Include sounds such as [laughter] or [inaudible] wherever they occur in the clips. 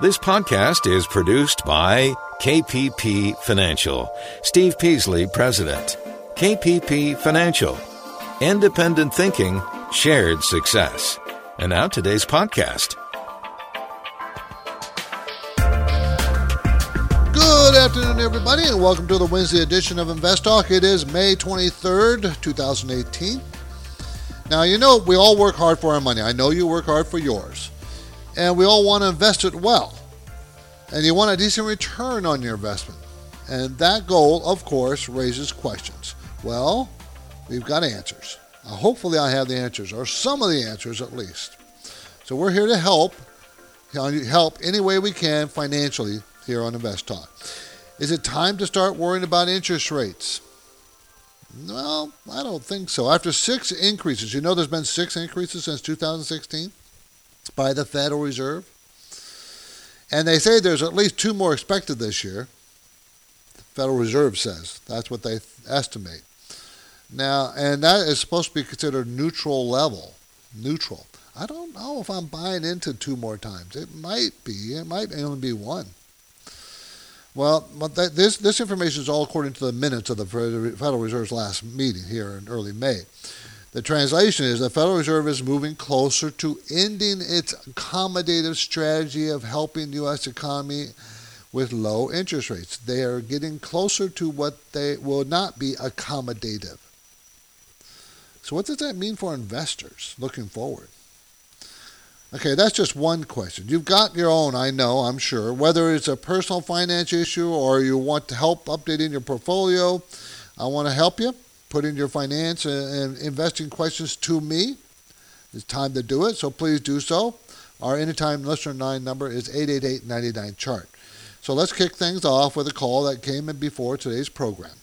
This podcast is produced by KPP Financial. Steve Peasley, President. KPP Financial. Independent thinking, shared success. And now today's podcast. Good afternoon, everybody, and welcome to the Wednesday edition of Invest Talk. It is May 23rd, 2018. Now, you know, we all work hard for our money. I know you work hard for yours and we all want to invest it well. And you want a decent return on your investment. And that goal, of course, raises questions. Well, we've got answers. Uh, hopefully, I have the answers, or some of the answers at least. So we're here to help, help any way we can financially here on Invest Talk. Is it time to start worrying about interest rates? Well, I don't think so. After six increases, you know there's been six increases since 2016 by the Federal Reserve. And they say there's at least two more expected this year. The Federal Reserve says that's what they estimate. Now, and that is supposed to be considered neutral level. Neutral. I don't know if I'm buying into two more times. It might be. It might only be one. Well, this this information is all according to the minutes of the Federal Reserve's last meeting here in early May. The translation is the Federal Reserve is moving closer to ending its accommodative strategy of helping the U.S. economy with low interest rates. They are getting closer to what they will not be accommodative. So, what does that mean for investors looking forward? Okay, that's just one question. You've got your own, I know, I'm sure. Whether it's a personal finance issue or you want to help updating your portfolio, I want to help you put in your finance and investing questions to me. It's time to do it, so please do so. Our anytime listener 9 number is 888 chart. So let's kick things off with a call that came in before today's program.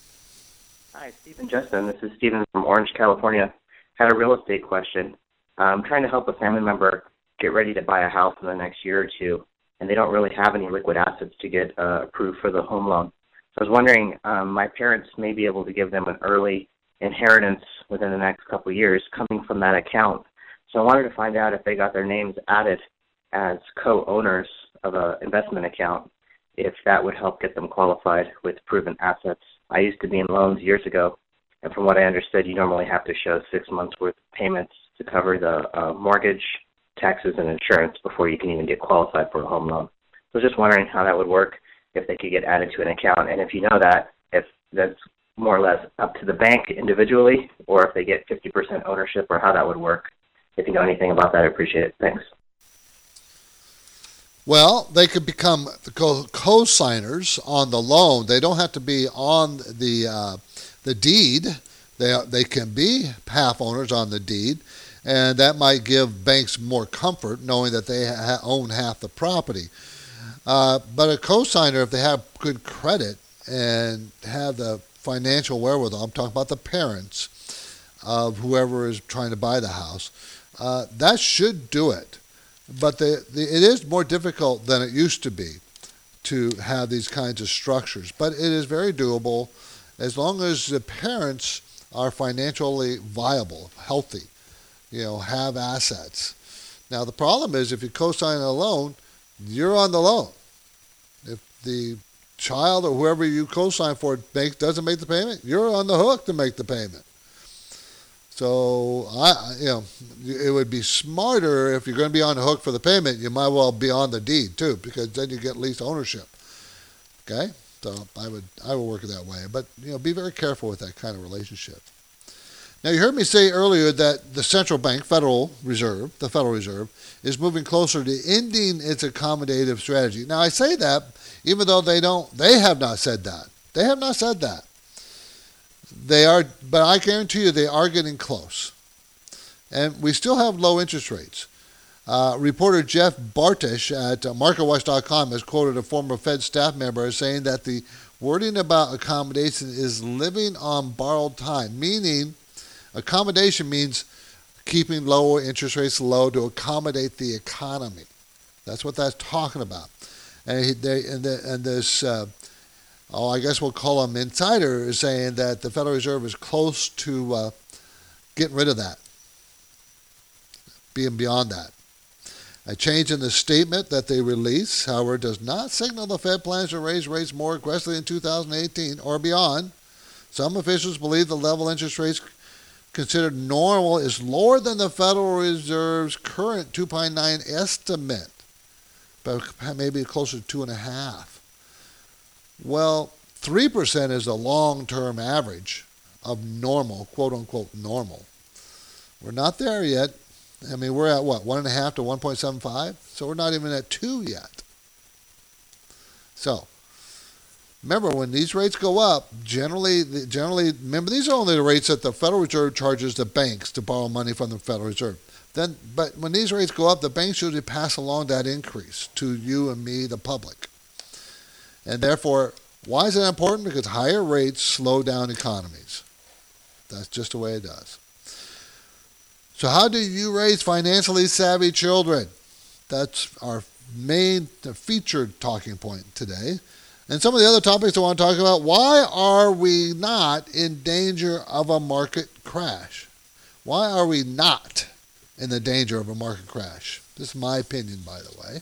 Hi, Stephen Justin. This is Stephen from Orange, California. Had a real estate question. I'm trying to help a family member get ready to buy a house in the next year or two, and they don't really have any liquid assets to get uh, approved for the home loan. So I was wondering, um, my parents may be able to give them an early inheritance within the next couple of years coming from that account. So I wanted to find out if they got their names added as co-owners of an investment account, if that would help get them qualified with proven assets. I used to be in loans years ago, and from what I understood, you normally have to show six months worth of payments to cover the uh, mortgage, taxes, and insurance before you can even get qualified for a home loan. So I was just wondering how that would work, if they could get added to an account, and if you know that, if that's more or less up to the bank individually, or if they get 50% ownership, or how that would work. If you know anything about that, I appreciate it. Thanks. Well, they could become co-signers on the loan. They don't have to be on the uh, the deed. They they can be half owners on the deed, and that might give banks more comfort knowing that they ha- own half the property. Uh, but a co-signer, if they have good credit and have the financial wherewithal, I'm talking about the parents of whoever is trying to buy the house, uh, that should do it. But the, the, it is more difficult than it used to be to have these kinds of structures. But it is very doable as long as the parents are financially viable, healthy, you know, have assets. Now the problem is if you co-sign a loan, you're on the loan. If the child or whoever you co-sign for make, doesn't make the payment, you're on the hook to make the payment. So I, you know, it would be smarter if you're going to be on the hook for the payment. You might well be on the deed too, because then you get lease ownership. Okay, so I would I would work it that way. But you know, be very careful with that kind of relationship. Now you heard me say earlier that the central bank, Federal Reserve, the Federal Reserve, is moving closer to ending its accommodative strategy. Now I say that even though they don't, they have not said that. They have not said that. They are, but I guarantee you they are getting close. And we still have low interest rates. Uh, reporter Jeff Bartash at MarketWatch.com has quoted a former Fed staff member as saying that the wording about accommodation is living on borrowed time, meaning accommodation means keeping lower interest rates low to accommodate the economy. That's what that's talking about and he, they, and, the, and this, uh, oh, I guess we'll call him insider, is saying that the Federal Reserve is close to uh, getting rid of that, being beyond that. A change in the statement that they release, however, does not signal the Fed plans to raise rates more aggressively in 2018 or beyond. Some officials believe the level interest rates considered normal is lower than the Federal Reserve's current 2.9 estimate, but maybe closer to two and a half. Well, 3% is the long-term average of normal, quote unquote normal. We're not there yet. I mean, we're at what, one and a half to 1.75? So we're not even at two yet. So, remember when these rates go up, generally, generally, remember these are only the rates that the Federal Reserve charges the banks to borrow money from the Federal Reserve. Then, but when these rates go up, the banks usually pass along that increase to you and me, the public. And therefore, why is that important? Because higher rates slow down economies. That's just the way it does. So, how do you raise financially savvy children? That's our main featured talking point today. And some of the other topics I want to talk about why are we not in danger of a market crash? Why are we not in the danger of a market crash? This is my opinion, by the way.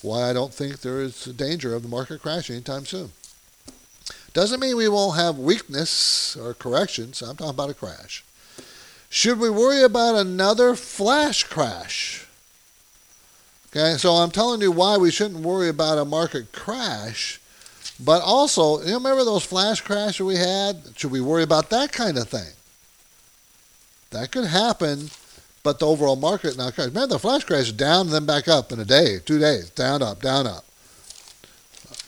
Why I don't think there is a danger of the market crashing anytime soon. Doesn't mean we won't have weakness or corrections. I'm talking about a crash. Should we worry about another flash crash? Okay, so I'm telling you why we shouldn't worry about a market crash, but also, you remember those flash crashes we had? Should we worry about that kind of thing? That could happen, but the overall market now crash. Remember the flash crash down then back up in a day, two days, down, up, down, up.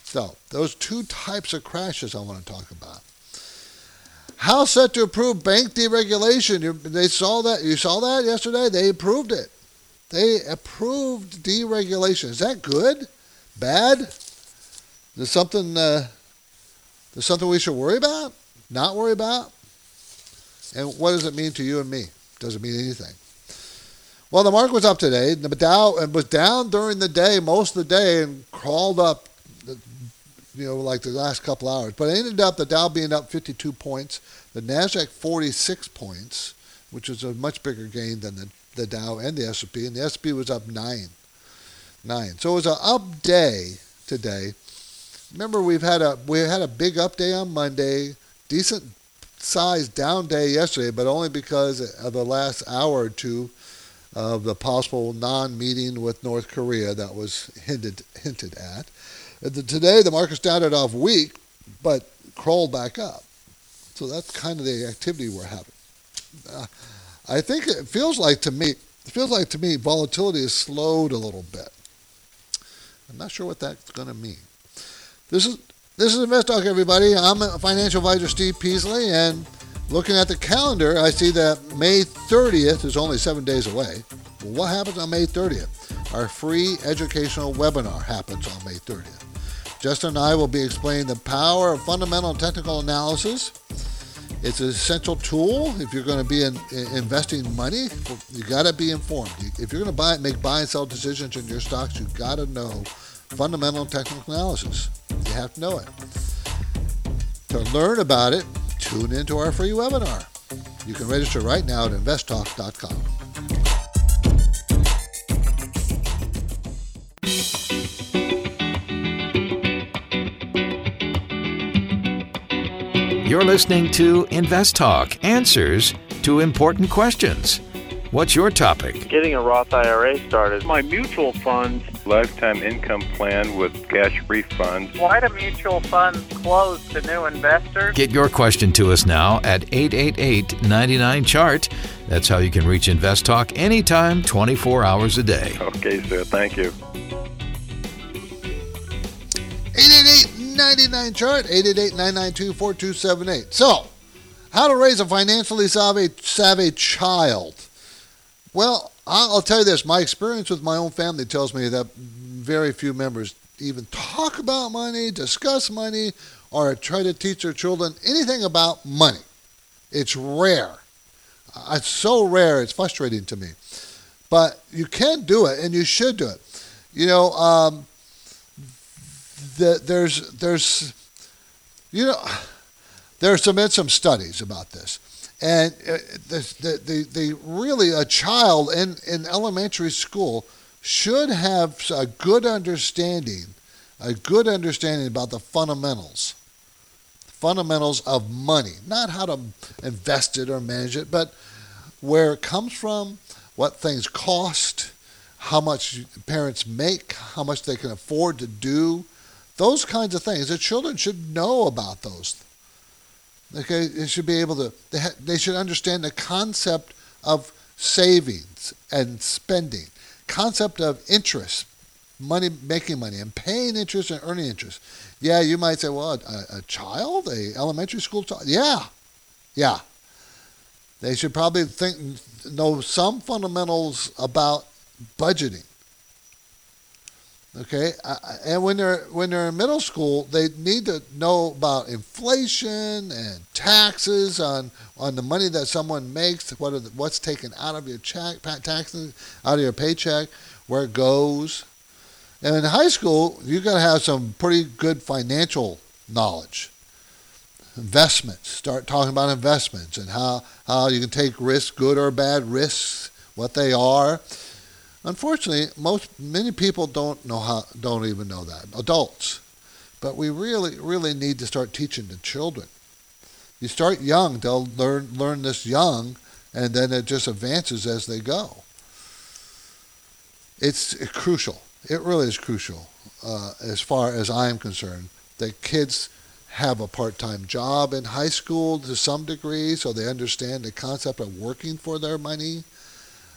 So those two types of crashes I want to talk about. House set to approve bank deregulation. You, they saw that. You saw that yesterday. They approved it. They approved deregulation. Is that good? Bad? There's something. Uh, there's something we should worry about? Not worry about? And what does it mean to you and me? Does it mean anything? Well, the market was up today. The Dow and was down during the day, most of the day, and crawled up you know, like the last couple hours. But it ended up the Dow being up 52 points, the Nasdaq 46 points, which was a much bigger gain than the, the Dow and the S&P, and the S&P was up nine, nine. So it was an up day today. Remember, we've had a we had a big up day on Monday, decent size down day yesterday, but only because of the last hour or two of the possible non-meeting with North Korea that was hinted hinted at. Today, the market started off weak, but crawled back up. So that's kind of the activity we're having. Uh, I think it feels like to me, it feels like to me, volatility has slowed a little bit. I'm not sure what that's going to mean. This is this is Invest Talk, everybody. I'm financial advisor Steve Peasley, and looking at the calendar, I see that May 30th is only seven days away. Well, what happens on May 30th? Our free educational webinar happens on May 30th. Justin and I will be explaining the power of fundamental technical analysis. It's an essential tool if you're going to be in, in investing money. You got to be informed. If you're going to buy, make buy and sell decisions in your stocks, you got to know fundamental technical analysis. You have to know it. To learn about it, tune into our free webinar. You can register right now at investtalk.com. You're listening to Invest Talk Answers to Important Questions. What's your topic? Getting a Roth IRA started. My mutual funds. Lifetime income plan with cash refunds. Why do mutual funds close to new investors? Get your question to us now at 888 99 Chart. That's how you can reach Invest Talk anytime, 24 hours a day. Okay, sir. Thank you. 888 99 chart 888-992-4278 so how to raise a financially savvy, savvy child well i'll tell you this. My experience with my own family tells me that very few members even talk about money discuss money or try to teach their children anything about money. It's rare. It's so rare it's frustrating to me. But you can do it and you should do it. You know um, the, there's there's you know there's some been some studies about this, and uh, the, the, the, really a child in in elementary school should have a good understanding, a good understanding about the fundamentals, fundamentals of money, not how to invest it or manage it, but where it comes from, what things cost, how much parents make, how much they can afford to do, those kinds of things. The children should know about those. Okay, they should be able to. They, ha, they should understand the concept of savings and spending, concept of interest, money making money and paying interest and earning interest. Yeah, you might say, well, a, a child, a elementary school child. Yeah, yeah. They should probably think know some fundamentals about budgeting. Okay, and when they're when they're in middle school, they need to know about inflation and taxes on on the money that someone makes. What the, what's taken out of your check, taxes out of your paycheck, where it goes. And in high school, you got to have some pretty good financial knowledge. Investments. Start talking about investments and how how you can take risks, good or bad risks, what they are Unfortunately, most many people don't know how don't even know that adults, but we really really need to start teaching the children. You start young; they'll learn learn this young, and then it just advances as they go. It's crucial. It really is crucial, uh, as far as I'm concerned, that kids have a part-time job in high school to some degree, so they understand the concept of working for their money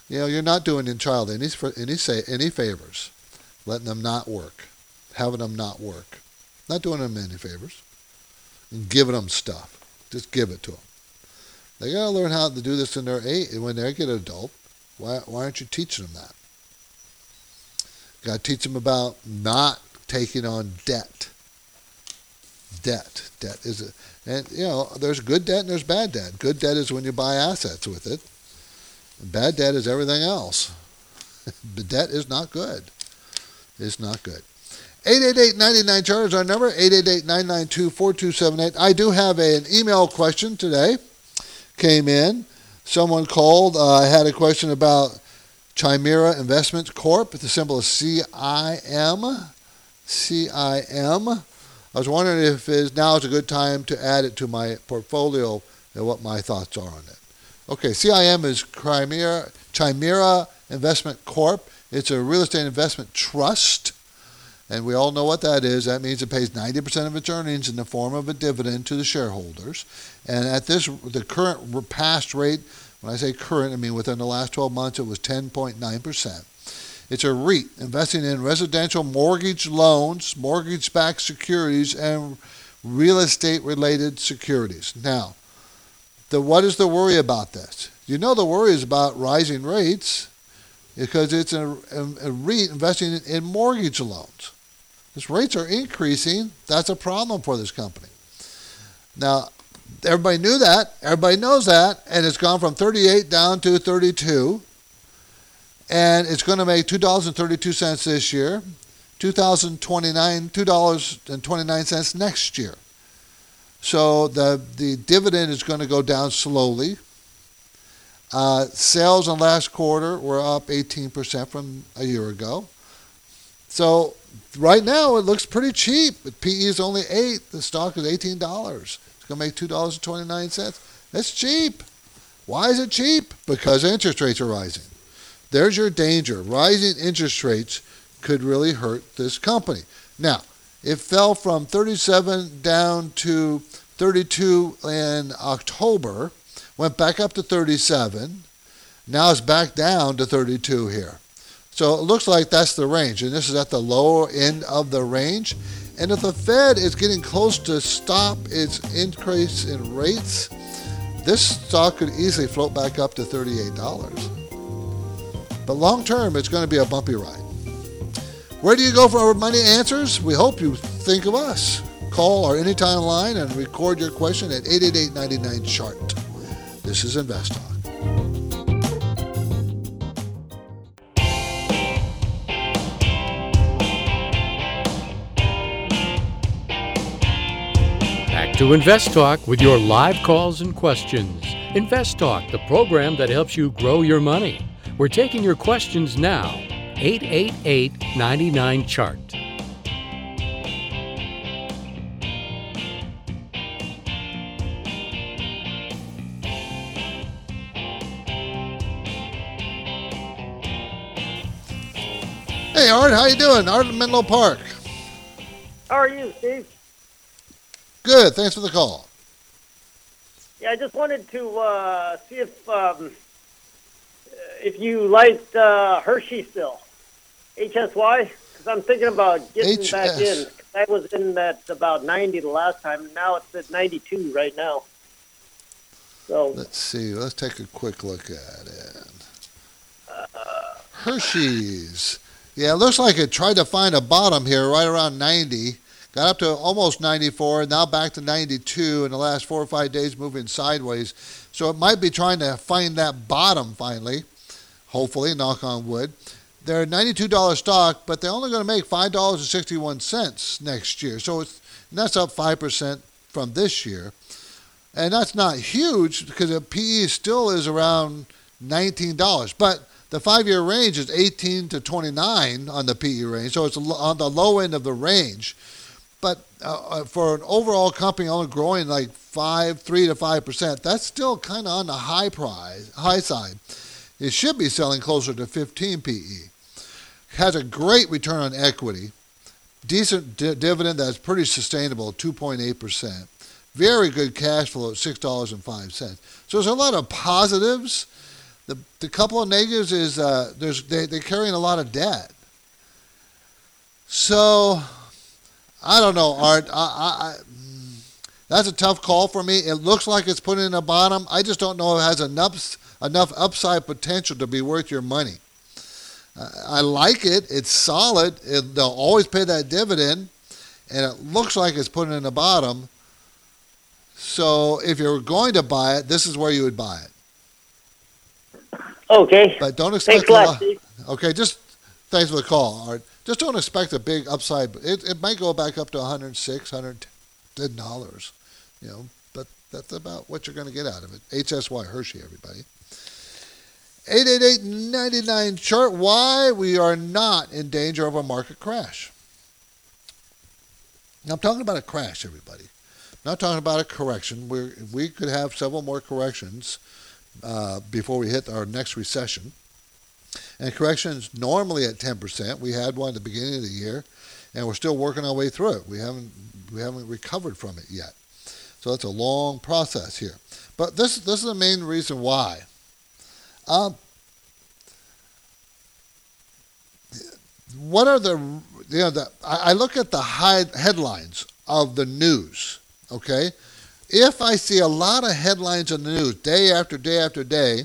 you know, you're not doing your child any any say any favors, letting them not work, having them not work, not doing them any favors, and giving them stuff. Just give it to them. They gotta learn how to do this in their eight when they get adult. Why why aren't you teaching them that? Gotta teach them about not taking on debt. Debt, debt is a, and you know, there's good debt and there's bad debt. Good debt is when you buy assets with it Bad debt is everything else. [laughs] but debt is not good. It's not good. 888-99 chart is our number 888-992-4278 i do have an email question today came in someone called uh, i had a question about chimera investments corp the symbol is c-i-m c-i-m i was wondering if is now is a good time to add it to my portfolio and what my thoughts are on it Okay, CIM is Chimera, Chimera Investment Corp. It's a real estate investment trust. And we all know what that is. That means it pays 90% of its earnings in the form of a dividend to the shareholders. And at this, the current past rate, when I say current, I mean within the last 12 months, it was 10.9%. It's a REIT, investing in residential mortgage loans, mortgage backed securities, and real estate related securities. Now, the, what is the worry about this? You know the worry is about rising rates because it's a, a, a investing in, in mortgage loans. As rates are increasing, that's a problem for this company. Now, everybody knew that, everybody knows that, and it's gone from 38 down to 32. And it's going to make $2.32 this year, 2029 $2.29 next year. So the, the dividend is going to go down slowly. Uh, sales in last quarter were up 18% from a year ago. So right now it looks pretty cheap. PE is only 8 The stock is $18. It's going to make $2.29. That's cheap. Why is it cheap? Because interest rates are rising. There's your danger. Rising interest rates could really hurt this company. Now, it fell from 37 down to 32 in October, went back up to 37. Now it's back down to 32 here. So it looks like that's the range, and this is at the lower end of the range. And if the Fed is getting close to stop its increase in rates, this stock could easily float back up to $38. But long term, it's going to be a bumpy ride. Where do you go for our money answers? We hope you think of us. Call our anytime line and record your question at 888 chart. This is Invest Talk. Back to Invest Talk with your live calls and questions. Invest Talk, the program that helps you grow your money. We're taking your questions now 888 99 Chart. Hey, Art, how you doing? Art in Menlo Park. How are you, Steve? Good. Thanks for the call. Yeah, I just wanted to uh, see if um, if you liked uh, Hershey still, HSY, because I'm thinking about getting HS. back in. I was in at about 90 the last time, and now it's at 92 right now. So Let's see. Let's take a quick look at it. Hershey's. Yeah, it looks like it tried to find a bottom here right around 90. Got up to almost 94, now back to 92 in the last four or five days, moving sideways. So it might be trying to find that bottom finally, hopefully, knock on wood. They're a $92 stock, but they're only going to make $5.61 next year. So it's, that's up 5% from this year. And that's not huge because the PE still is around $19. But the five year range is 18 to 29 on the PE range. So it's on the low end of the range. But uh, uh, for an overall company only growing like five, three to five percent, that's still kind of on the high price, high side. It should be selling closer to 15 PE. Has a great return on equity, decent di- dividend that's pretty sustainable, 2.8 percent. Very good cash flow at six dollars and five cents. So there's a lot of positives. The the couple of negatives is uh, there's they, they're carrying a lot of debt. So I don't know, Art. I, I, I, that's a tough call for me. It looks like it's putting in a bottom. I just don't know if it has enough enough upside potential to be worth your money. I like it. It's solid. It, they'll always pay that dividend, and it looks like it's putting in the bottom. So if you're going to buy it, this is where you would buy it. okay, But don't expect thanks a lot, lot-. Okay, just thanks for the call, Art. Just don't expect a big upside. It, it might go back up to 106, 110 dollars. You know, but that's about what you're going to get out of it. HSY Hershey, everybody. 888-99 chart. Why we are not in danger of a market crash. Now, I'm talking about a crash, everybody. Not talking about a correction. We we could have several more corrections uh, before we hit our next recession. And corrections normally at 10%. We had one at the beginning of the year, and we're still working our way through it. We haven't we haven't recovered from it yet. So that's a long process here. But this this is the main reason why. Um, what are the you know the I, I look at the high headlines of the news. Okay, if I see a lot of headlines in the news day after day after day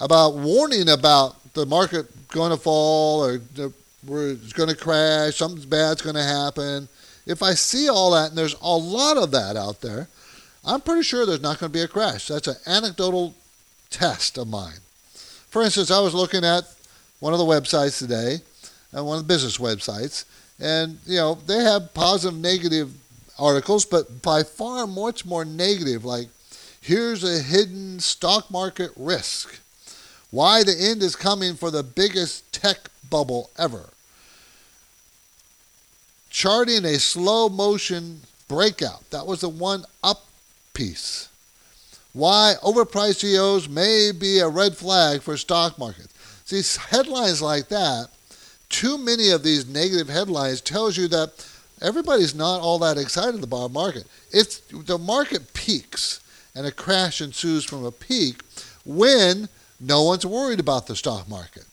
about warning about the market going to fall or the, it's going to crash, something bad's going to happen. If I see all that, and there's a lot of that out there, I'm pretty sure there's not going to be a crash. That's an anecdotal test of mine. For instance, I was looking at one of the websites today, uh, one of the business websites, and you know they have positive, negative articles, but by far much more negative. Like, here's a hidden stock market risk. Why the end is coming for the biggest tech bubble ever. Charting a slow motion breakout. That was the one up piece. Why overpriced CEOs may be a red flag for stock markets. See, headlines like that, too many of these negative headlines tells you that everybody's not all that excited about the market. It's the market peaks and a crash ensues from a peak when no one's worried about the stock market.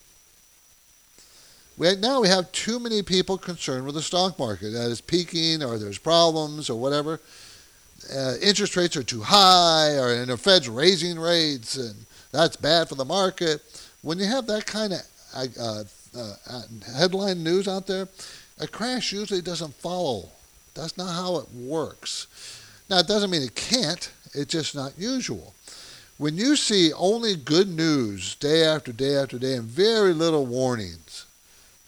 We, now we have too many people concerned with the stock market that is peaking or there's problems or whatever. Uh, interest rates are too high or and the Fed's raising rates and that's bad for the market. When you have that kind of uh, uh, headline news out there, a crash usually doesn't follow. That's not how it works. Now, it doesn't mean it can't. It's just not usual. When you see only good news day after day after day and very little warnings,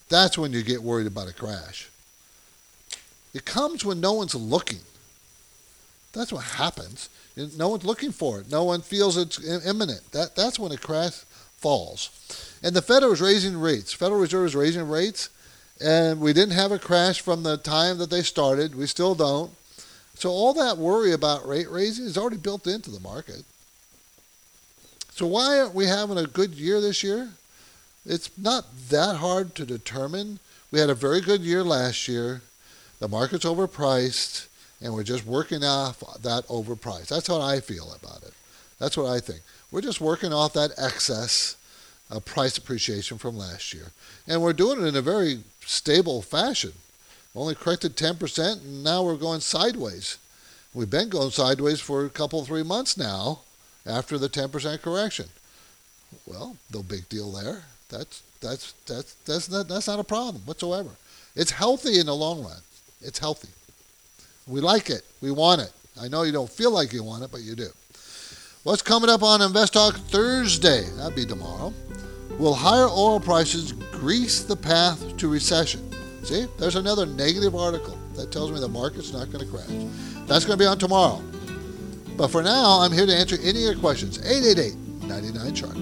that's when you get worried about a crash. It comes when no one's looking. That's what happens. No one's looking for it. No one feels it's imminent. That, that's when a crash falls. And the Fed was raising rates. Federal Reserve is raising rates, and we didn't have a crash from the time that they started. We still don't. So all that worry about rate raising is already built into the market. So why aren't we having a good year this year? It's not that hard to determine. We had a very good year last year. The market's overpriced, and we're just working off that overprice. That's how I feel about it. That's what I think. We're just working off that excess uh, price appreciation from last year. And we're doing it in a very stable fashion. Only corrected 10%, and now we're going sideways. We've been going sideways for a couple, three months now after the 10% correction. Well, no big deal there. That's, that's, that's, that's, not, that's not a problem whatsoever. It's healthy in the long run. It's healthy. We like it. We want it. I know you don't feel like you want it, but you do. What's coming up on Invest Talk Thursday? That'd be tomorrow. Will higher oil prices grease the path to recession? See, there's another negative article that tells me the market's not going to crash. That's going to be on tomorrow. But for now, I'm here to answer any of your questions. 888 99 Chart.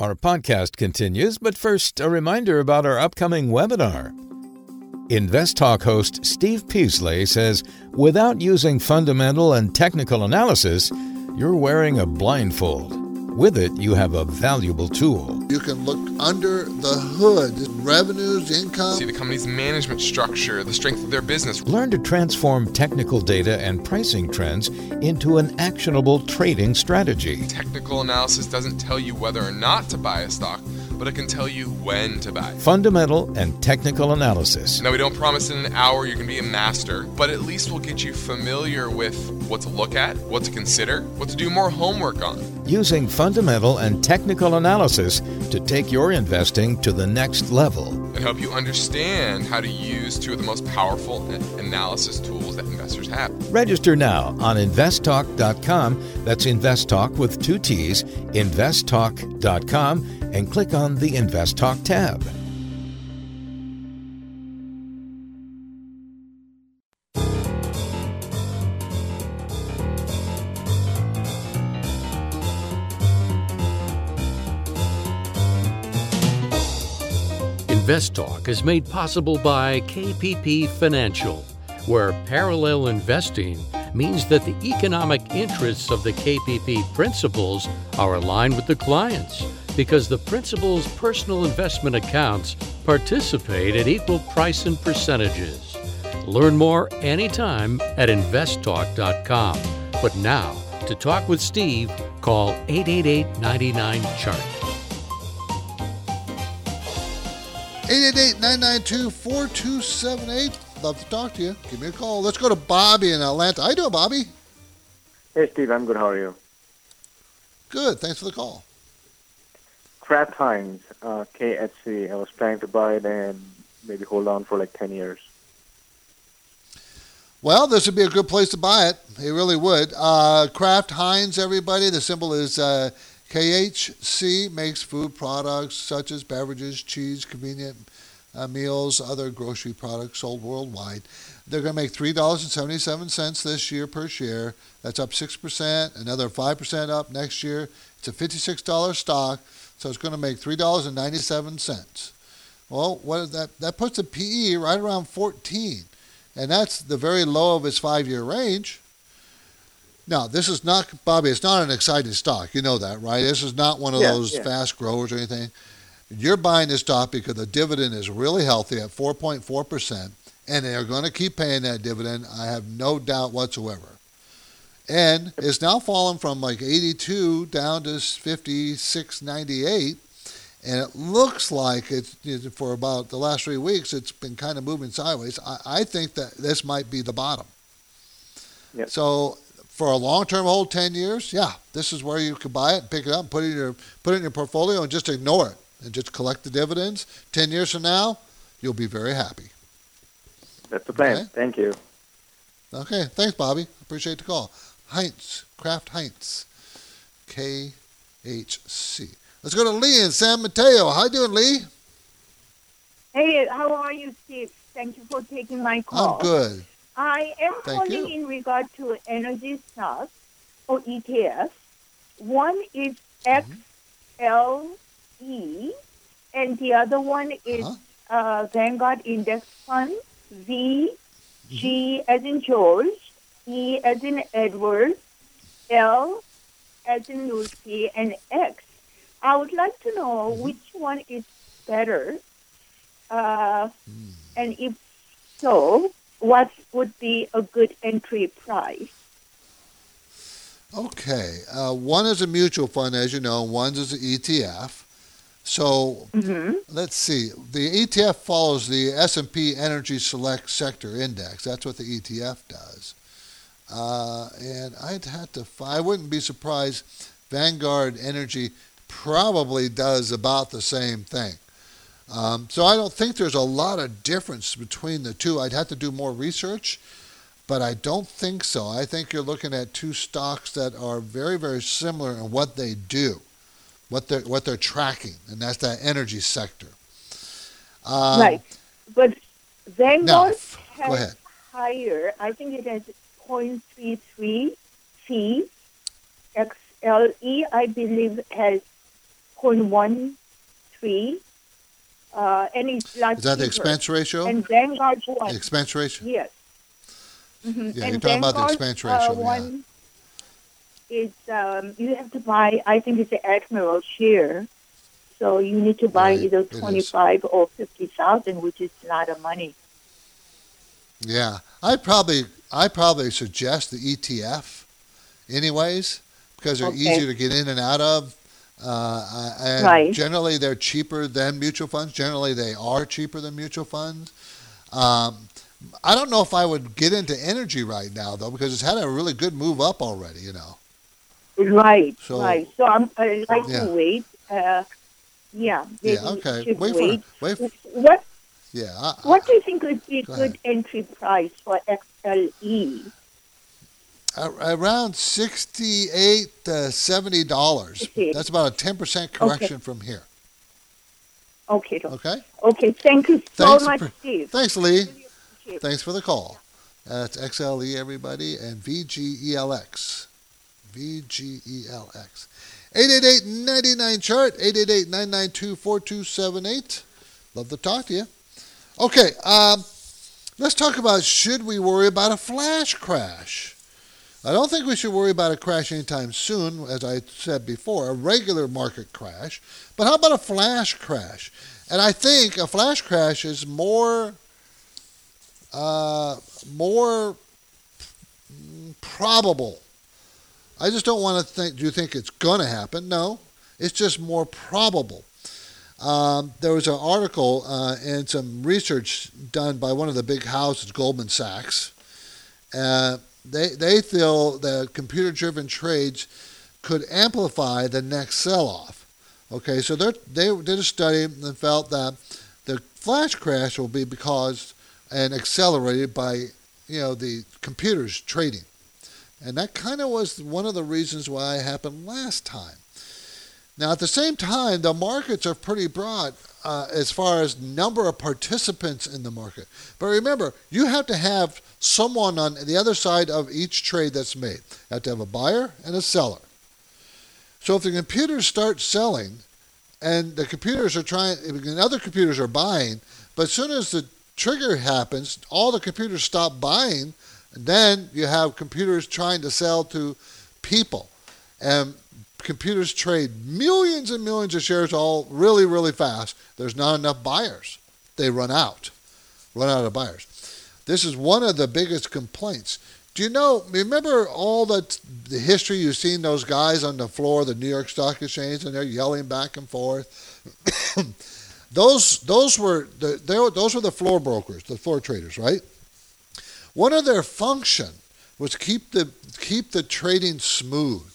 Our podcast continues, but first, a reminder about our upcoming webinar. Invest Talk host Steve Peasley says without using fundamental and technical analysis, you're wearing a blindfold. With it, you have a valuable tool. You can look under the hood, revenues, income. See the company's management structure, the strength of their business. Learn to transform technical data and pricing trends into an actionable trading strategy. Technical analysis doesn't tell you whether or not to buy a stock but it can tell you when to buy. Fundamental and technical analysis. Now, we don't promise in an hour you're going to be a master, but at least we'll get you familiar with what to look at, what to consider, what to do more homework on. Using fundamental and technical analysis to take your investing to the next level. And help you understand how to use two of the most powerful analysis tools that investors have. Register now on investtalk.com. That's investtalk with two T's, investtalk.com and click on the Invest Talk tab. Invest Talk is made possible by KPP Financial, where parallel investing means that the economic interests of the KPP principals are aligned with the clients because the principal's personal investment accounts participate at equal price and percentages. Learn more anytime at investtalk.com. But now, to talk with Steve, call 888 99 Chart. 888 992 4278. Love to talk to you. Give me a call. Let's go to Bobby in Atlanta. How you doing, Bobby? Hey, Steve. I'm good. How are you? Good. Thanks for the call. Kraft Heinz, uh, KHC. I was planning to buy it and maybe hold on for like 10 years. Well, this would be a good place to buy it. It really would. Uh, Kraft Heinz, everybody. The symbol is uh, KHC, makes food products such as beverages, cheese, convenient uh, meals, other grocery products sold worldwide. They're going to make $3.77 this year per share. That's up 6%, another 5% up next year. It's a $56 stock. So it's going to make $3.97. Well, what is that? That puts the PE right around 14. And that's the very low of its five year range. Now, this is not, Bobby, it's not an exciting stock. You know that, right? This is not one of yeah, those yeah. fast growers or anything. You're buying this stock because the dividend is really healthy at 4.4%, and they're going to keep paying that dividend. I have no doubt whatsoever and it's now fallen from like 82 down to 56.98 and it looks like it's for about the last three weeks it's been kind of moving sideways. I, I think that this might be the bottom. Yep. so for a long-term hold 10 years yeah this is where you could buy it pick it up put it in your put it in your portfolio and just ignore it and just collect the dividends. 10 years from now you'll be very happy. That's the plan. Okay? thank you. Okay. Thanks bobby. Appreciate the call Heinz, Kraft Heinz, KHC. Let's go to Lee in San Mateo. How you doing, Lee? Hey, how are you, Steve? Thank you for taking my call. I'm good. I am Thank calling you. in regard to energy stocks or ETFs. one is XLE, and the other one is uh, Vanguard Index Fund, V, G as in George, E as in Edward, L as in Lucy, and X. I would like to know which one is better, uh, and if so, what would be a good entry price? Okay. Uh, one is a mutual fund, as you know. One is an ETF. So let's see. The ETF follows the S&P Energy Select Sector Index. That's what the ETF does. Uh, and I'd have to. I wouldn't be surprised. Vanguard Energy probably does about the same thing. Um, so I don't think there's a lot of difference between the two. I'd have to do more research, but I don't think so. I think you're looking at two stocks that are very, very similar in what they do, what they're what they're tracking, and that's that energy sector. Um, right, but Vanguard now, has higher. I think it has 0.33 T. XLE, I believe, has 0.13. Uh, and it's Is that the expense ratio? And Vanguard one. The expense ratio. Yes. Mhm. Yeah, and you're talking about the expense uh, ratio, yeah. one is um, you have to buy. I think it's the Admiral share, so you need to buy Right, either it is. twenty five or fifty thousand, which is a lot of money. Yeah, I probably I probably suggest the ETF, anyways, because they're Okay. easier to get in and out of. Uh, and Right. generally, they're cheaper than mutual funds. Generally, they are cheaper than mutual funds. Um, I don't know if I would get into energy right now though, because it's had a really good move up already. You know. Right, So- right. So I'm I like Yeah. to wait. Uh, yeah. Yeah. Okay. Wait for wait. it. Wait. For, What yeah. I, What do you think would be a Go good entry price for E? XLE? Around sixty-eight to seventy dollars. Okay. That's about a ten percent correction from here. Okay. Okay. Okay. Thank you so Thanks, much, for- Steve. Thanks, Lee. it. Thanks for the call. That's XLE, everybody, and VGELX. VGELX. 888-99 chart 888-992-4278 love to talk to you okay um, let's talk about should we worry about a flash crash i don't think we should worry about a crash anytime soon as i said before a regular market crash but how about a flash crash and i think a flash crash is more uh, more probable I just don't want to think. Do you think it's going to happen? No, it's just more probable. Um, there was an article uh, and some research done by one of the big houses, Goldman Sachs. Uh, they they feel that computer-driven trades could amplify the next sell-off. Okay, so they they did a study and felt that the flash crash will be because and accelerated by you know the computers trading. And that kind of was one of the reasons why it happened last time. Now, at the same time, the markets are pretty broad uh, as far as number of participants in the market. But remember, you have to have someone on the other side of each trade that's made. You have to have a buyer and a seller. So if the computers start selling, and the computers are trying, and other computers are buying, but as soon as the trigger happens, all the computers stop buying, and then you have computers trying to sell to people. And computers trade millions and millions of shares all really, really fast. There's not enough buyers. They run out, run out of buyers. This is one of the biggest complaints. Do you know, remember all the, the history you've seen those guys on the floor of the New York Stock Exchange and they're yelling back and forth? [coughs] those, those, were the, they were, those were the floor brokers, the floor traders, right? One of their function was keep the keep the trading smooth.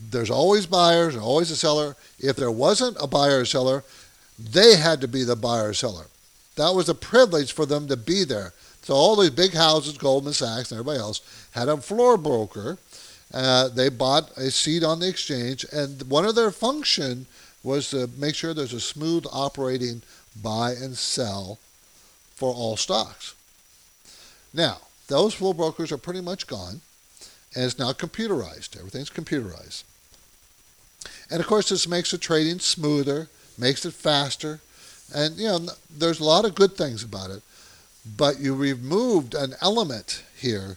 There's always buyers always a seller. If there wasn't a buyer or seller, they had to be the buyer or seller. That was a privilege for them to be there. So all these big houses, Goldman Sachs and everybody else, had a floor broker. Uh, they bought a seat on the exchange, and one of their function was to make sure there's a smooth operating buy and sell for all stocks. Now, those floor brokers are pretty much gone, and it's now computerized. Everything's computerized. And of course, this makes the trading smoother, makes it faster, and you know there's a lot of good things about it. But you removed an element here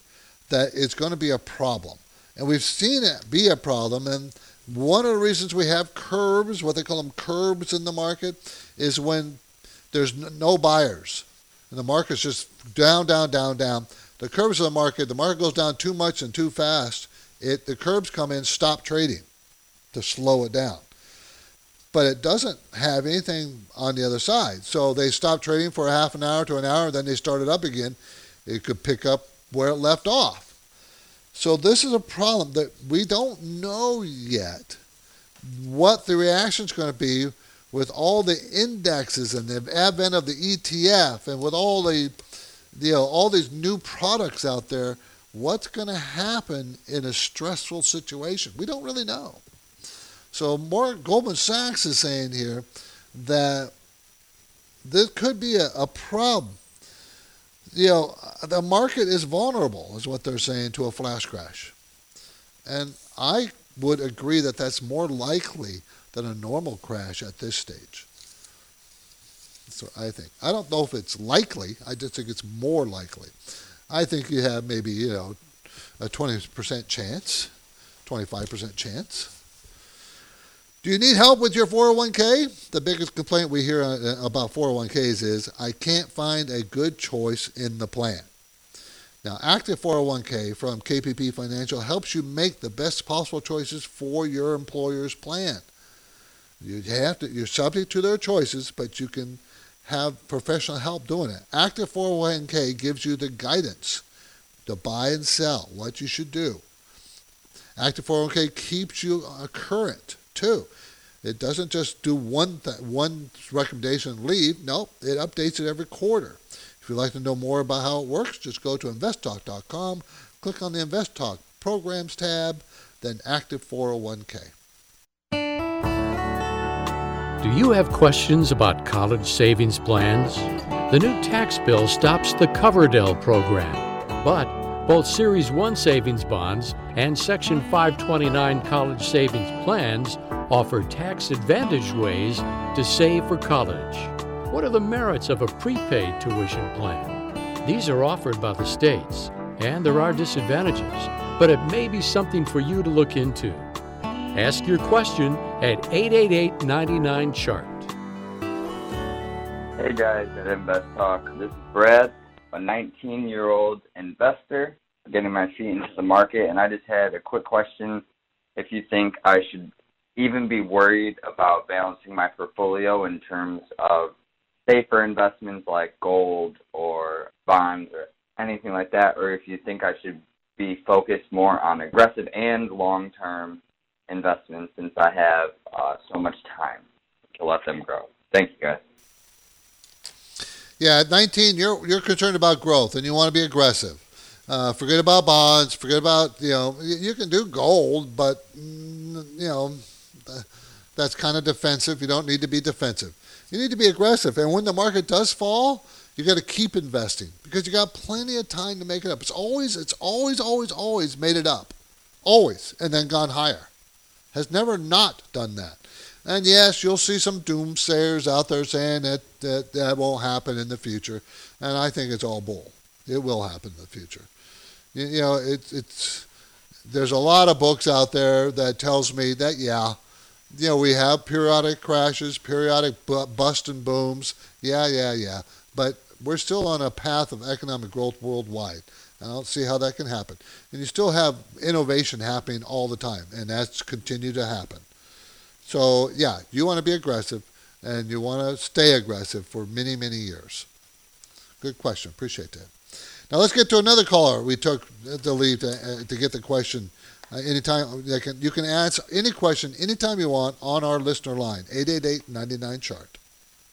that is going to be a problem, and we've seen it be a problem. And one of the reasons we have curbs, what they call them curbs in the market, is when there's no buyers and the market's just down, down, down, down. The curves of the market, the market goes down too much and too fast. It the curbs come in, stop trading to slow it down. But it doesn't have anything on the other side. So they stop trading for a half an hour to an hour, then they start it up again. It could pick up where it left off. So this is a problem that we don't know yet what the reaction is going to be with all the indexes and the advent of the ETF and with all the you know all these new products out there what's going to happen in a stressful situation? We don't really know. So more goldman sachs is saying here that this could be a, a problem. You know the market is vulnerable is what they're saying to a flash crash. And i would agree that that's more likely than a normal crash at this stage. So I think. I don't know if it's likely. I just think it's more likely. I think you have maybe, you know, a 20% chance, 25% chance. Do you need help with your 401k? The biggest complaint we hear uh, about 401ks is I can't find a good choice in the plan. Now, Active 401k from KPP Financial helps you make the best possible choices for your employer's plan. You have to, you're subject to their choices, but you can have professional help doing it. Active 401k gives you the guidance to buy and sell, what you should do. Active 401k keeps you uh, current too. It doesn't just do one th- one recommendation and leave. No, it updates it every quarter. If you'd like to know more about how it works, just go to investtalk.com, click on the Invest Talk Programs tab, then Active 401k. Do you have questions about college savings plans? The new tax bill stops the Coverdell program, but both Series 1 savings bonds and Section 529 college savings plans offer tax advantaged ways to save for college. What are the merits of a prepaid tuition plan? These are offered by the states, and there are disadvantages, but it may be something for you to look into. Ask your question at 888 99 Chart. Hey guys at Invest Talk. This is Brad, a 19 year old investor getting my feet into the market, and I just had a quick question. If you think I should even be worried about balancing my portfolio in terms of safer investments like gold or bonds or anything like that, or if you think I should be focused more on aggressive and long term investments since I have uh, so much time to let them grow. Thank you, guys. Yeah, at 19, you're you're concerned about growth and you want to be aggressive. Uh, forget about bonds. Forget about you know you can do gold, but mm, you know that's kind of defensive. You don't need to be defensive. You need to be aggressive. And when the market does fall, you got to keep investing because you got plenty of time to make it up. It's always it's always always always made it up, always, and then gone higher has never not done that. And yes, you'll see some doomsayers out there saying that, that that won't happen in the future. And I think it's all bull. It will happen in the future. You, you know, it, it's there's a lot of books out there that tells me that yeah, you know, we have periodic crashes, periodic bu- bust and booms. Yeah, yeah, yeah. But we're still on a path of economic growth worldwide. I don't see how that can happen. And you still have innovation happening all the time, and that's continued to happen. So, yeah, you want to be aggressive, and you want to stay aggressive for many, many years. Good question. Appreciate that. Now let's get to another caller. We took the lead to, uh, to get the question. Uh, anytime you can, you can ask any question anytime you want on our listener line 888-99 chart.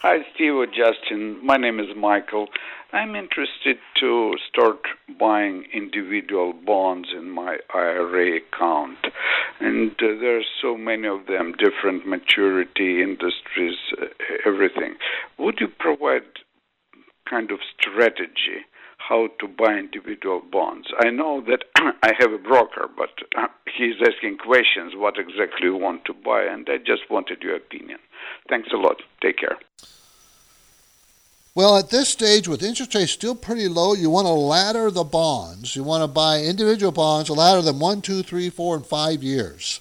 Hi, Steve or Justin. My name is Michael. I'm interested to start buying individual bonds in my IRA account. And uh, there are so many of them, different maturity, industries, uh, everything. Would you provide kind of strategy how to buy individual bonds. I know that [clears throat] I have a broker, but uh, he's asking questions what exactly you want to buy, and I just wanted your opinion. Thanks a lot. Take care. Well, at this stage, with interest rates still pretty low, you want to ladder the bonds. You want to buy individual bonds, ladder them one, two, three, four, and five years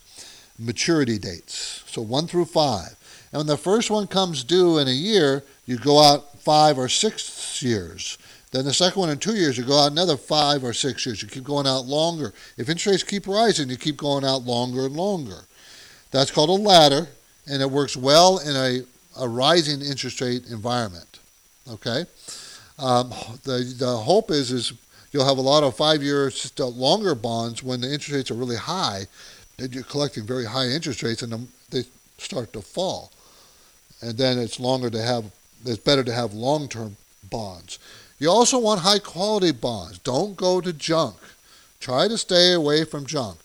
maturity dates. So one through five. And when the first one comes due in a year, you go out five or six years. Then the second one in two years, you go out another five or six years. You keep going out longer. If interest rates keep rising, you keep going out longer and longer. That's called a ladder, and it works well in a, a rising interest rate environment. Okay? Um, the, the hope is, is you'll have a lot of five year, longer bonds when the interest rates are really high and you're collecting very high interest rates, and they start to fall. And then it's longer to have. It's better to have long-term bonds. You also want high-quality bonds. Don't go to junk. Try to stay away from junk.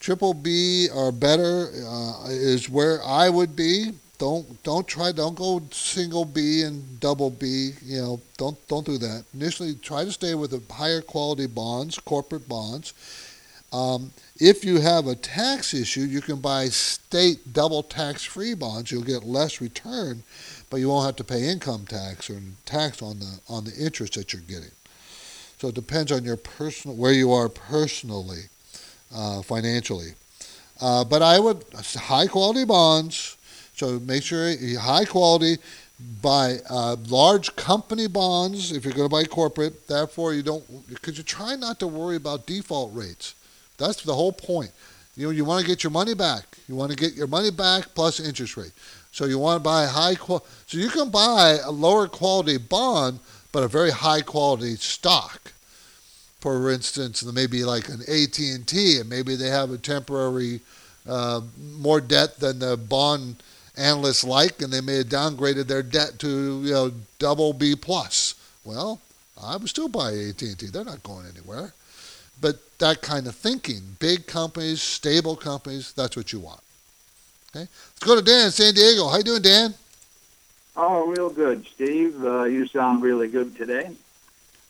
Triple B or better uh, is where I would be. Don't don't try. Don't go single B and double B. You know, don't don't do that. Initially, try to stay with the higher quality bonds, corporate bonds. Um, if you have a tax issue, you can buy state double tax free bonds. You'll get less return, but you won't have to pay income tax or tax on the on the interest that you're getting. So it depends on your personal where you are personally, uh, financially. Uh, but I would high quality bonds. So make sure high quality. Buy uh, large company bonds if you're going to buy corporate. Therefore, you don't because you try not to worry about default rates. That's the whole point. You know, you want to get your money back. You want to get your money back plus interest rate. So you want to buy high quality. So you can buy a lower quality bond, but a very high quality stock. For instance, maybe like an AT and T, and maybe they have a temporary uh, more debt than the bond analysts like, and they may have downgraded their debt to you know double B plus. Well, I would still buy AT and T. They're not going anywhere. But that kind of thinking, big companies, stable companies, that's what you want. Okay, let's go to Dan, San Diego. How you doing, Dan? Oh, real good, Steve. Uh, you sound really good today.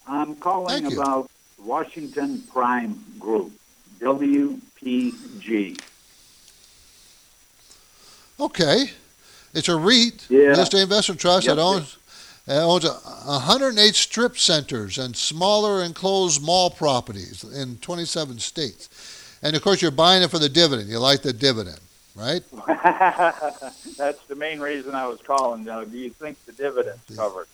I'm calling about Washington Prime Group, WPG. Okay, it's a REIT, yeah. real estate investment trust yep. that owns it owns 108 strip centers and smaller enclosed mall properties in 27 states. And of course, you're buying it for the dividend. You like the dividend, right? [laughs] That's the main reason I was calling. Now, do you think the dividend's covered?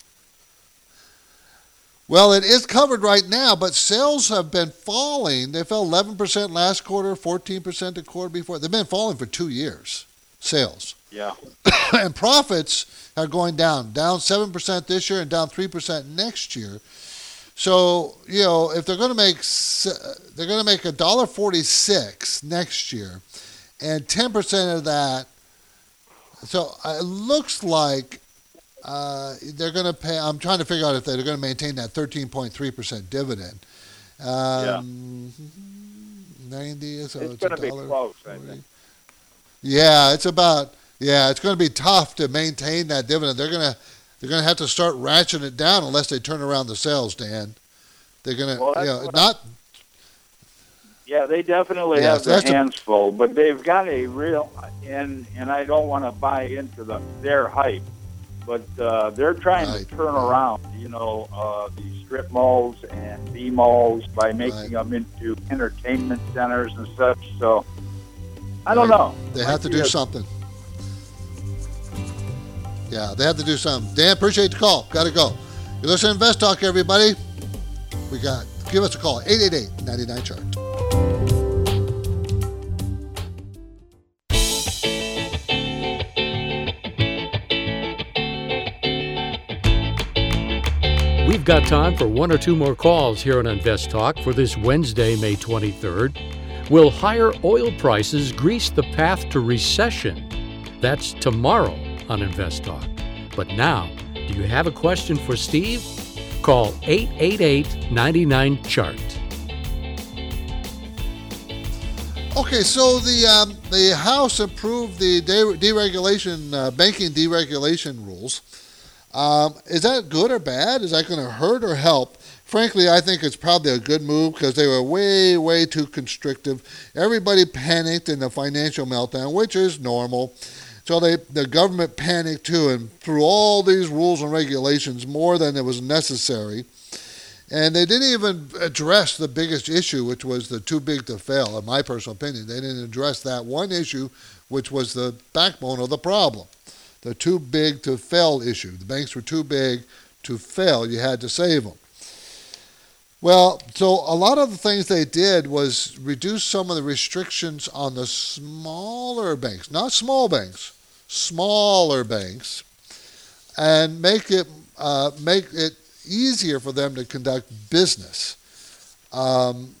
Well, it is covered right now, but sales have been falling. They fell 11% last quarter, 14% the quarter before. They've been falling for two years, sales. Yeah. [coughs] and profits are going down, down 7% this year and down 3% next year. So, you know, if they're going to make they're going to make a dollar 46 next year and 10% of that so it looks like uh, they're going to pay. I'm trying to figure out if they're going to maintain that 13.3% dividend. Um, yeah. 90, so it's, it's going to be close, I think. Yeah, it's about yeah, it's going to be tough to maintain that dividend. They're going to they're going to have to start ratcheting it down unless they turn around the sales, Dan. They're going to, well, you know, not. Yeah, they definitely Yeah, have their that's a- hands full, but they've got a real and and I don't want to buy into the their hype, but uh, they're trying Right. to turn around, you know, uh, these strip malls and B malls by making them into entertainment centers and such. So I don't know. They have to do something. Yeah, they have to do something. Dan, appreciate the call. Got to go. You listen to Invest Talk, everybody. We got. Give us a call. 888 99 chart. We've got time for one or two more calls here on Invest Talk for this Wednesday, May 23rd. Will higher oil prices grease the path to recession? That's tomorrow on Invest Talk. But now, do you have a question for Steve? Call 888 99 Chart. Okay, so the um, the House approved the de- deregulation, uh, banking deregulation rules. Um, is that good or bad? Is that going to hurt or help? Frankly, I think it's probably a good move because they were way, way too constrictive. Everybody panicked in the financial meltdown, which is normal. So they, the government panicked too and threw all these rules and regulations more than it was necessary. And they didn't even address the biggest issue, which was the too big to fail, in my personal opinion. They didn't address that one issue, which was the backbone of the problem the too big to fail issue. The banks were too big to fail. You had to save them. Well, so a lot of the things they did was reduce some of the restrictions on the smaller banks, not small banks, smaller banks, and make it uh, make it easier for them to conduct business. Um,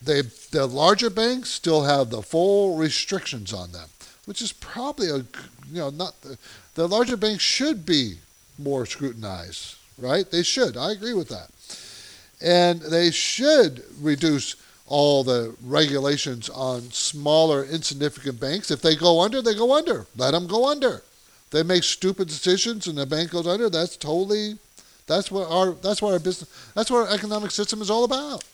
they the larger banks still have the full restrictions on them, which is probably a you know not the, the larger banks should be more scrutinized, right? They should. I agree with that. And they should reduce all the regulations on smaller, insignificant banks. If they go under, they go under. Let them go under. they make stupid decisions and the bank goes under. That's totally, that's what our, that's what our business, that's what our economic system is all about.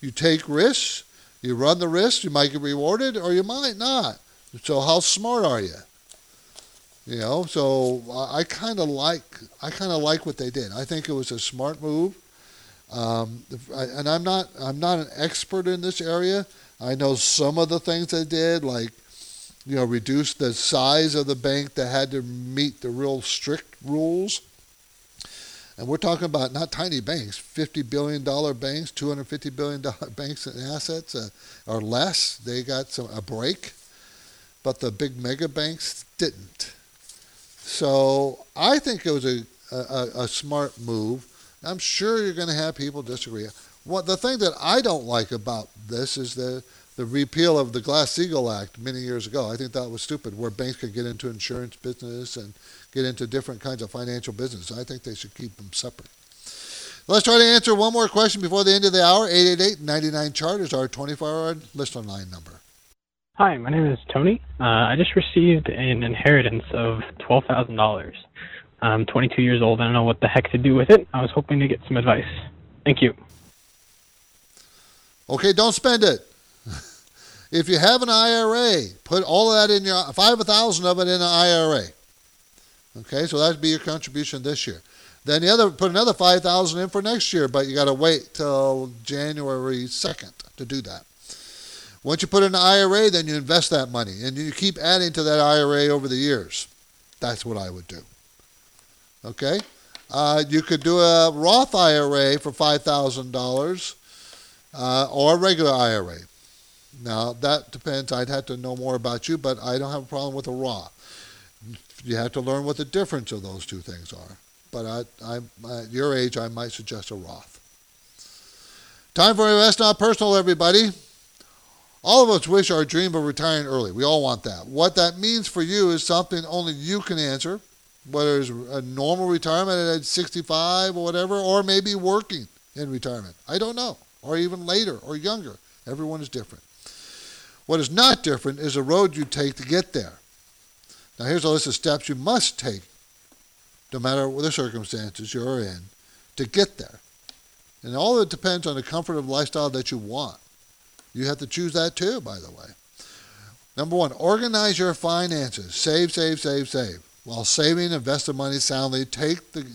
You take risks, you run the risk, you might get rewarded or you might not. So how smart are you? You know, so I kind of like I kind of like what they did. I think it was a smart move. Um, and I'm not I'm not an expert in this area. I know some of the things they did, like you know, reduce the size of the bank that had to meet the real strict rules. And we're talking about not tiny banks, $50 billion banks, $250 billion [laughs] banks in assets uh, or less. They got some a break, but the big mega banks didn't. So I think it was a, a, a smart move. I'm sure you're going to have people disagree. What the thing that I don't like about this is the the repeal of the Glass-Steagall Act many years ago. I think that was stupid, where banks could get into insurance business and get into different kinds of financial business. I think they should keep them separate. Let's try to answer one more question before the end of the hour. 888-99-CHART is our 24-hour list line number. Hi, my name is Tony. Uh, I just received an inheritance of twelve thousand dollars. I'm 22 years old. I don't know what the heck to do with it. I was hoping to get some advice. Thank you. Okay, don't spend it. if you have an IRA, put all of that in your five thousand of it in an IRA. Okay, so that'd be your contribution this year. Then the other put another five thousand in for next year, but you got to wait till January second to do that. Once you put in an IRA, then you invest that money and you keep adding to that IRA over the years. That's what I would do. Okay? Uh, you could do a Roth IRA for $5,000 uh, or a regular IRA. Now, that depends. I'd have to know more about you, but I don't have a problem with a Roth. You have to learn what the difference of those two things are. But I, I, at your age, I might suggest a Roth. Time for Invest Not Personal, everybody. All of us wish our dream of retiring early. We all want that. What that means for you is something only you can answer, whether it's a normal retirement at 65 or whatever, or maybe working in retirement. I don't know. Or even later or younger. Everyone is different. What is not different is the road you take to get there. Now, here's a list of steps you must take, no matter what the circumstances you're in, to get there. And all of it depends on the comfort of lifestyle that you want. You have to choose that too, by the way. Number one, organize your finances. Save, save, save, save. While saving, invest the money soundly. Take the,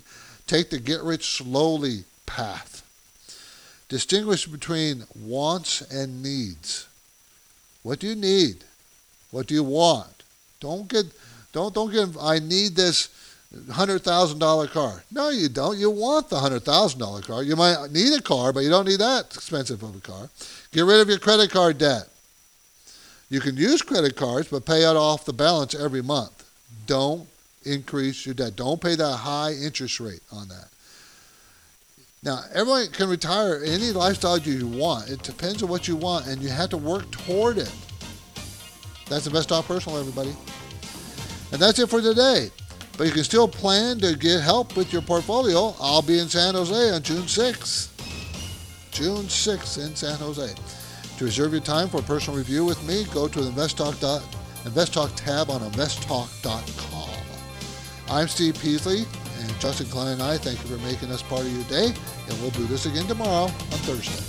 take the get rich slowly path. Distinguish between wants and needs. What do you need? What do you want? Don't get, don't, don't get, I need this $100,000 car. No, you don't. You want the $100,000 car. You might need a car, but you don't need that expensive of a car. Get rid of your credit card debt. You can use credit cards, but pay it off the balance every month. Don't increase your debt. Don't pay that high interest rate on that. Now, everyone can retire any lifestyle you want. It depends on what you want, and you have to work toward it. That's the best Not Personal, everybody. And that's it for today. But you can still plan to get help with your portfolio. I'll be in San Jose on June 6th. June 6th in San Jose. To reserve your time for a personal review with me, go to the InvestTalk, InvestTalk tab on InvestTalk.com. I'm Steve Peasley, And Justin Klein and I thank you for making us part of your day. And we'll do this again tomorrow on Thursday.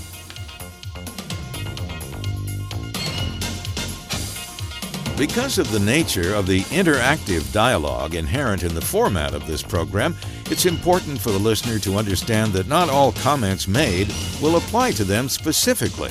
Because of the nature of the interactive dialogue inherent in the format of this program, it's important for the listener to understand that not all comments made will apply to them specifically.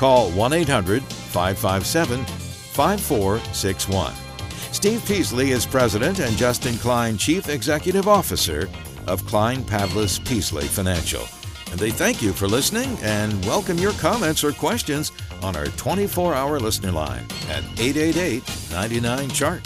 call 1 800 557 5461. Steve Peasley is president and Justin Klein, chief executive officer of Klein Pavlis Peasley Financial. And they thank you for listening and welcome your comments or questions on our 24 hour listener line at 888 99 Chart.